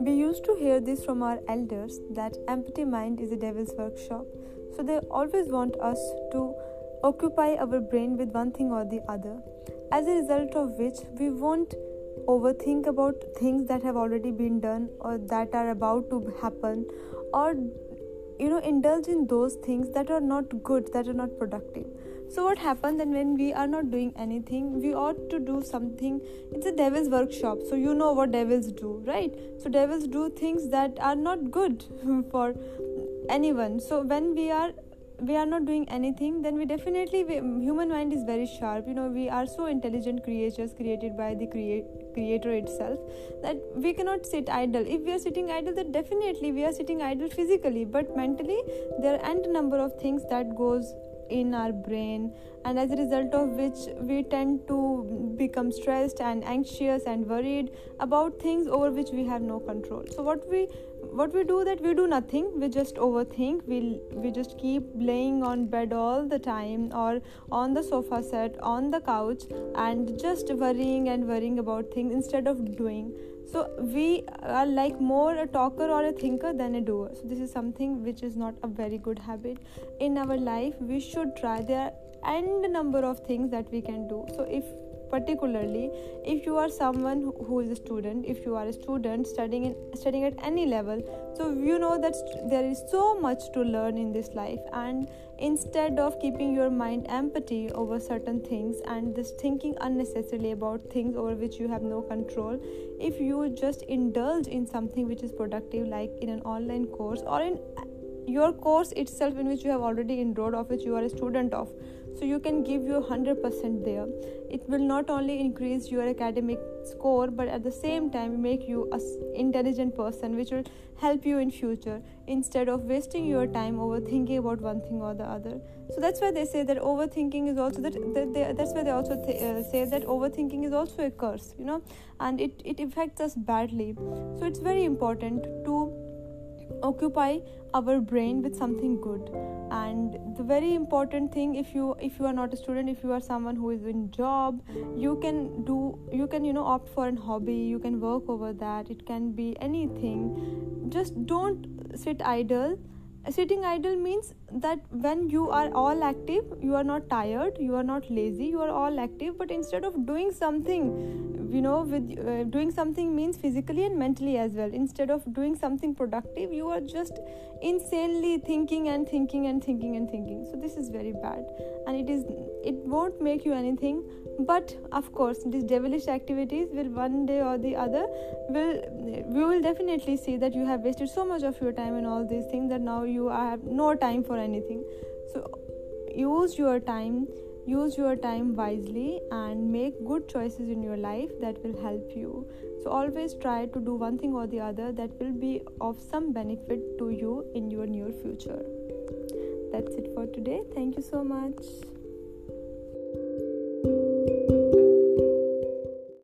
We used to hear this from our elders that empty mind is a devil's workshop. So they always want us to occupy our brain with one thing or the other. As a result of which, we won't overthink about things that have already been done or that are about to happen or you know indulge in those things that are not good that are not productive so what happens then when we are not doing anything we ought to do something. It's a devil's workshop so you know what devils do right? So devils do things that are not good for anyone. So when we are we are not doing anything then we definitely we, human mind is very sharp. You know we are so intelligent creatures created by the crea- creator itself that we cannot sit idle. If we are sitting idle then definitely we are sitting idle physically but mentally there are n number of things that goes in our brain and as a result of which we tend to become stressed and anxious and worried about things over which we have no control. So what we what we do that we do nothing we just overthink we we just keep laying on bed all the time or on the sofa set on the couch and just worrying and worrying about things instead of doing so we are like more a talker or a thinker than a doer. So this is something which is not a very good habit in our life. We should try there n number of things that we can do. So if particularly if you are someone who is a student if you are a student studying in studying at any level. So you know that there is so much to learn in this life and instead of keeping your mind empty over certain things and just thinking unnecessarily about things over which you have no control if you just indulge in something which is productive like in an online course or in your course itself in which you have already enrolled of which you are a student of so you can give your 100% there. It will not only increase your academic score but at the same time make you a intelligent person which will help you in future instead of wasting your time overthinking about one thing or the other. So that's why they say that overthinking is also that, that they, that's why they also th- uh, say that overthinking is also a curse you know and it, it affects us badly. So it's very important to occupy our brain with something good. And the very important thing if you if you are not a student if you are someone who is in job you can do you can you know opt for an hobby you can work over that it can be anything. Just don't sit idle. Sitting idle means that when you are all active you are not tired you are not lazy you are all active but instead of doing something you know with uh, doing something means physically and mentally as well. Instead of doing something productive you are just insanely thinking and thinking and thinking and thinking. So this is very bad. And it is it won't make you anything. But of course these devilish activities will one day or the other will we will definitely see that you have wasted so much of your time in all these things that now you have no time for anything. So use your time use your time wisely and make good choices in your life that will help you. So always try to do one thing or the other that will be of some benefit to you in your near future. That's it for today. Thank you so much